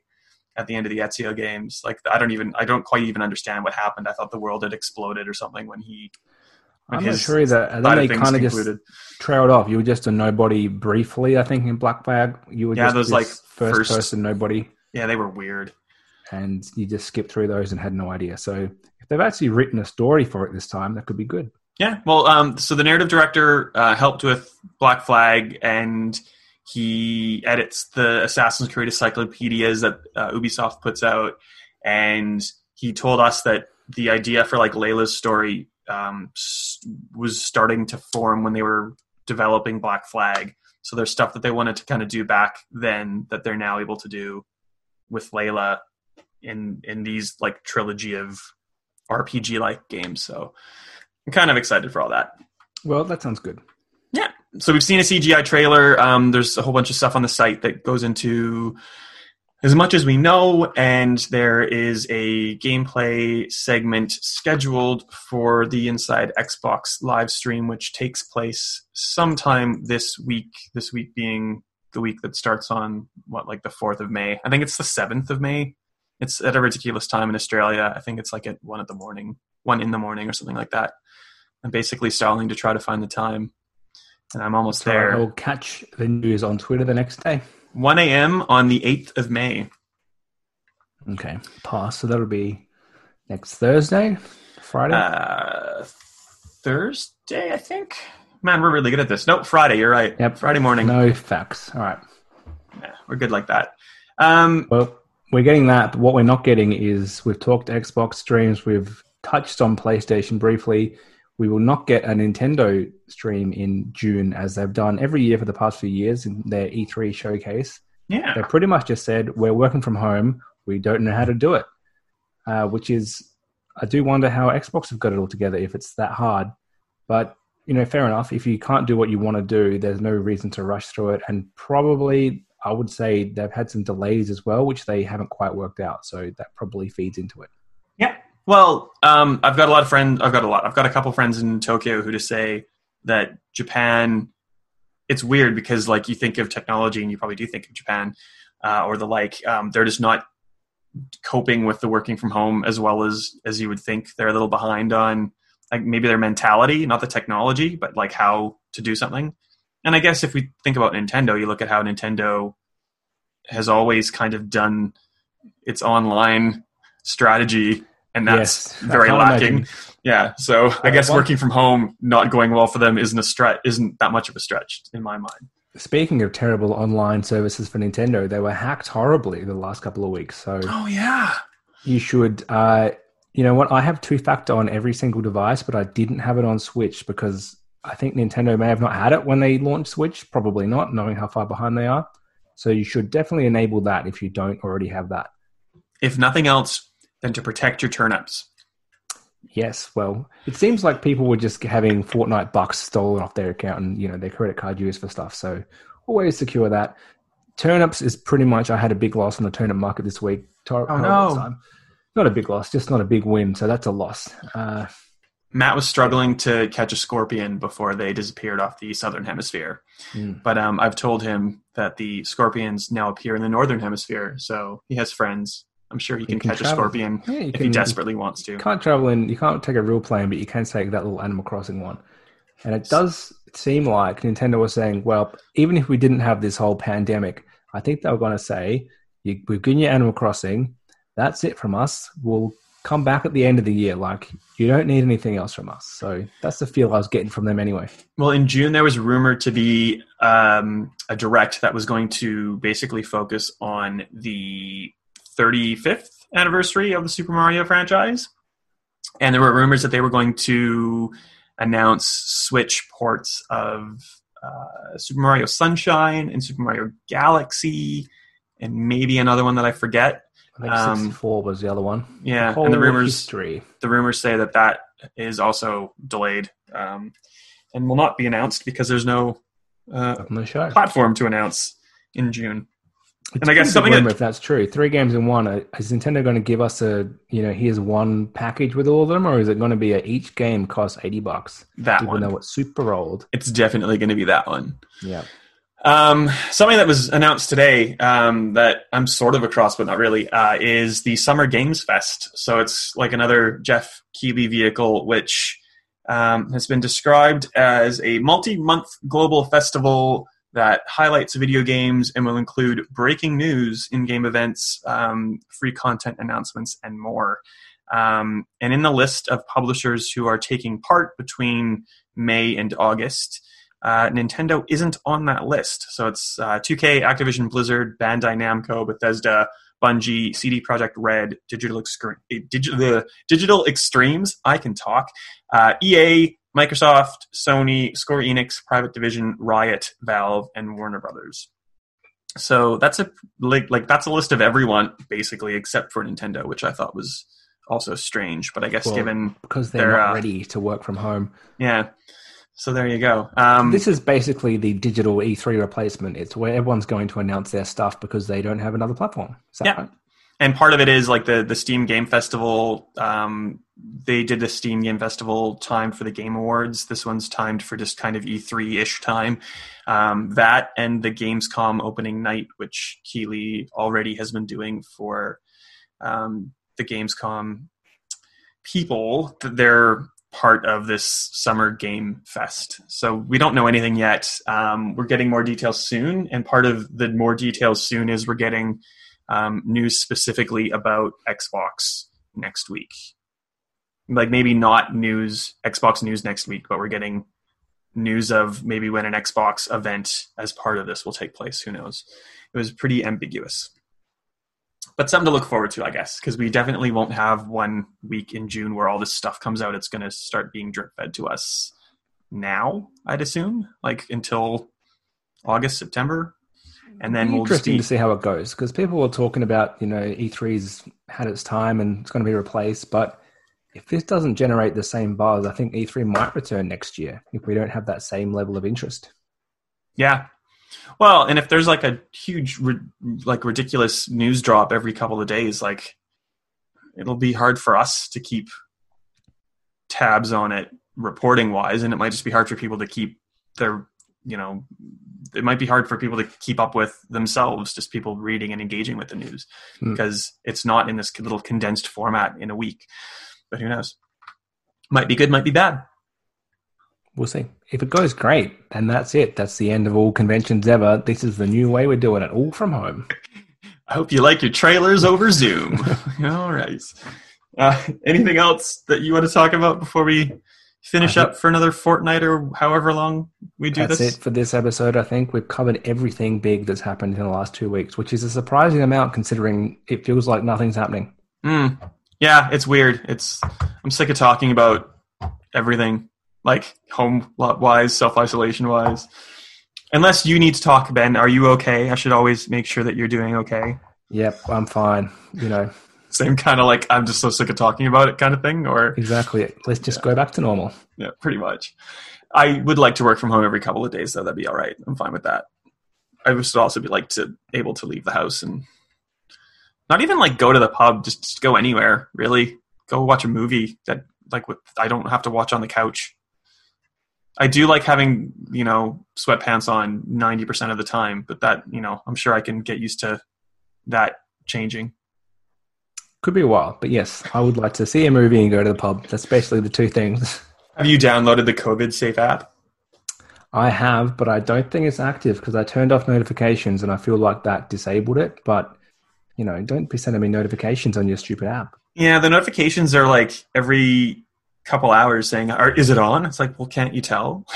at the end of the Ezio games. Like I don't even I don't quite even understand what happened. I thought the world had exploded or something when he. I'm not sure either and then they kind of just trailed off you were just a nobody briefly i think in black flag you were Yeah, just those, like, first, first- person nobody Yeah, they were weird. and you just skipped through those and had no idea. So if they've actually written a story for it this time, that could be good. Yeah, well, um, so the narrative director uh, helped with Black Flag, and he edits the Assassin's Creed encyclopedias that uh, Ubisoft puts out, and he told us that the idea for like Layla's story um, was starting to form when they were developing Black Flag. So there's stuff that they wanted to kind of do back then that they're now able to do with Layla in in these like trilogy of RPG like games. So I'm kind of excited for all that. Well, that sounds good. Yeah. So we've seen a CGI trailer. Um, there's a whole bunch of stuff on the site that goes into as much as we know, and there is a gameplay segment scheduled for the Inside Xbox live stream, which takes place sometime this week. This week being the week that starts on what, like the fourth of May. I think it's the seventh of May. It's at a ridiculous time in Australia. I think it's like at one at the morning, one in the morning, or something like that. I'm basically stalling to try to find the time, and I'm almost So there. I'll catch the news on Twitter the next day. 1 a.m. on the 8th of May. Okay, pass. So that'll be next Thursday, Friday. Uh, Thursday, I think. Man, we're really good at this. Nope, Friday. You're right. Yep. Friday morning. no facts. All right. Yeah, we're good like that. Um, Well, we're getting that. But what we're not getting is we've talked Xbox streams. We've touched on PlayStation briefly. We will not get a Nintendo stream in June as they've done every year for the past few years in their E3 showcase. Yeah. They pretty much just said, We're working from home. We don't know how to do it. Uh, which is, I do wonder how Xbox have got it all together if it's that hard. But, you know, fair enough. If you can't do what you want to do, there's no reason to rush through it. And probably, I would say they've had some delays as well, which they haven't quite worked out. So that probably feeds into it. Well, um, I've got a lot of friends. I've got a lot. I've got a couple friends in Tokyo who just say that Japan. It's weird because like you think of technology and you probably do think of Japan uh, or the like. Um, they're just not coping with the working from home as well as as you would think. They're a little behind on like maybe their mentality, not the technology, but like how to do something. And I guess if we think about Nintendo, you look at how Nintendo has always kind of done its online strategy, and that's Yes, very lacking. imagine. Yeah, so I Uh, guess working from home not going well for them isn't a stretch, isn't that much of a stretch in my mind. Speaking of terrible online services for Nintendo, they were hacked horribly the last couple of weeks. So Oh yeah, you should uh you know what i have two factor on every single device but i didn't have it on switch because i think nintendo may have not had it when they launched switch probably not knowing how far behind they are so you should definitely enable that if you don't already have that if nothing else, than to protect your turnips. yes well it seems like people were just having fortnite bucks stolen off their account and you know their credit card used for stuff so always secure that turnips is pretty much i had a big loss on the turnip market this week Tor- Oh, no. not a big loss just not a big win so that's a loss uh Matt was struggling to catch a scorpion before they disappeared off the southern hemisphere. Mm. But um, I've told him that the scorpions now appear in the northern hemisphere, so he has friends. I'm sure he can, can catch travel. a scorpion Yeah, if can, he desperately wants to. You can't travel in. You can't take a real plane, but you can take that little Animal Crossing one. And it does seem like Nintendo was saying, well, even if we didn't have this whole pandemic, I think they were going to say, you, "We've given you Animal Crossing. That's it from us. We'll come back at the end of the year. Like you don't need anything else from us." So that's the feel I was getting from them anyway. Well, in June, there was rumored to be um, a direct that was going to basically focus on the 35th anniversary of the Super Mario franchise. And there were rumors that they were going to announce Switch ports of uh, Super Mario Sunshine and Super Mario Galaxy, and maybe another one that I forget. I think Um, 64 was the other one. Yeah, and the rumors history. the rumors say that that is also delayed um, and will not be announced because there's no uh, show. platform to announce in June. It's And I guess something that- if that's true. Three games in one. uh, Is Nintendo going to give us a you know here's one package with all of them, or is it going to be a, each game costs eighty bucks? That Even one. though it's super old. It's definitely going to be that one. Yeah. Um, something that was announced today um, that I'm sort of across, but not really, uh, is the Summer Games Fest. So it's like another Jeff Keighley vehicle, which um, has been described as a multi-month global festival that highlights video games and will include breaking news, in-game events, um, free content announcements, and more. Um, and in the list of publishers who are taking part between May and August, uh, Nintendo isn't on that list. So it's uh, 2K, Activision Blizzard, Bandai Namco, Bethesda, Bungie, CD Projekt Red, Digital, Excre- Digital, the Digital Extremes, I can talk, uh, EA, Microsoft, Sony, Square Enix, Private Division, Riot, Valve, and Warner Brothers. So that's a like, like that's a list of everyone basically except for Nintendo, which I thought was also strange. But I guess Well, given Because they're, not uh, ready to work from home. yeah, so there you go. Um, This is basically the digital E3 replacement. It's where everyone's going to announce their stuff because they don't have another platform. Is Yeah. right? And part of it is like the the Steam Game Festival. Um, they did the Steam Game Festival timed for the Game Awards. This one's timed for just kind of E3 ish time. Um, that and the Gamescom opening night, which Keighley already has been doing for um, the Gamescom people. They're part of this summer game fest. So we don't know anything yet. Um, we're getting more details soon, and part of the more details soon is we're getting um, news specifically about Xbox next week. Like maybe not news Xbox news next week, but we're getting news of maybe when an Xbox event as part of this will take place. Who knows? It was pretty ambiguous. But something to look forward to, I guess, because we definitely won't have one week in June where all this stuff comes out. It's going to start being drip fed to us now, I'd assume, like until August, September, and then we'll just interesting be to see how it goes because people were talking about you know E3's had its time and it's going to be replaced, but if this doesn't generate the same buzz, I think E3 might return next year if we don't have that same level of interest. Yeah. Well, and if there's like a huge, like ridiculous news drop every couple of days, like it'll be hard for us to keep tabs on it reporting wise, and it might just be hard for people to keep their, you know, it might be hard for people to keep up with themselves, just people reading and engaging with the news Hmm. because it's not in this little condensed format in a week. But who knows? Might be good, might be bad. We'll see. If it goes great, then that's it. That's the end of all conventions ever. This is the new way we're doing it, all from home. I hope you like your trailers over Zoom. All right. Uh, anything else that you want to talk about before we finish I up for another fortnight or however long we do That's this? it for this episode. I think we've covered everything big that's happened in the last two weeks, which is a surprising amount considering it feels like nothing's happening. Mm. Yeah, it's weird. It's I'm sick of talking about everything, like home lot wise, self isolation wise. Unless you need to talk, Ben, are you okay? I should always make sure that you're doing okay. Yep, I'm fine. You know, Same kind of like I'm just so sick of talking about it kind of thing, or exactly. Let's just go back to normal. Yeah, pretty much. I would like to work from home every couple of days, though. That'd be all right. I'm fine with that. I would also be like to able to leave the house and not even like go to the pub, just, just go anywhere. Really, go watch a movie that like with, I don't have to watch on the couch. I do like having you know sweatpants on ninety percent of the time, but that you know I'm sure I can get used to that changing. Could be a while, but yes, I would like to see a movie and go to the pub. That's basically the two things. Have you downloaded the COVID Safe app? I have, but I don't think it's active because I turned off notifications and I feel like that disabled it. But you know, don't be sending me notifications on your stupid app. Yeah, the notifications are like every couple hours saying, Are, "Is it on?" It's like, well, can't you tell?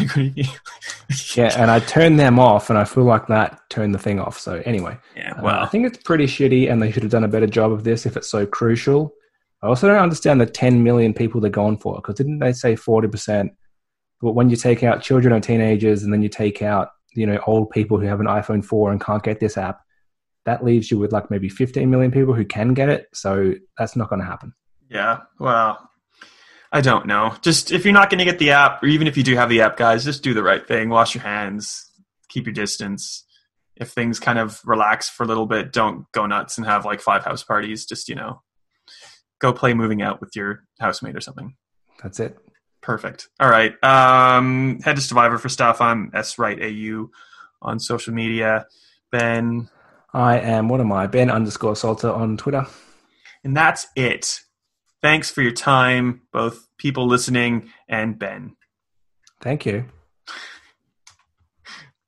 yeah, and I turned them off, and I feel like that turned the thing off. So anyway, yeah, well, uh, I think it's pretty shitty, and they should have done a better job of this if it's so crucial. I also don't understand the 10 million people they're going for because didn't they say 40 percent? But when you take out children or teenagers, and then you take out you know old people who have an iPhone 4 and can't get this app, that leaves you with like maybe 15 million people who can get it. So that's not going to happen. Yeah, well, I don't know. Just if you're not going to get the app, or even if you do have the app, guys, just do the right thing. Wash your hands, keep your distance. If things kind of relax for a little bit, don't go nuts and have like five house parties. Just, you know, go play moving out with your housemate or something. That's it. Perfect. All right. Um, head to Stevivor for stuff. I'm S Right AU on social media. Ben. I am, what am I? Ben underscore Salter on Twitter. And that's it. Thanks for your time, both people listening and Ben. Thank you.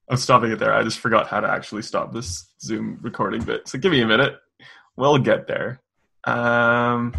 I'm stopping it there. I just forgot how to actually stop this Zoom recording bit. So give me a minute. We'll get there. Um,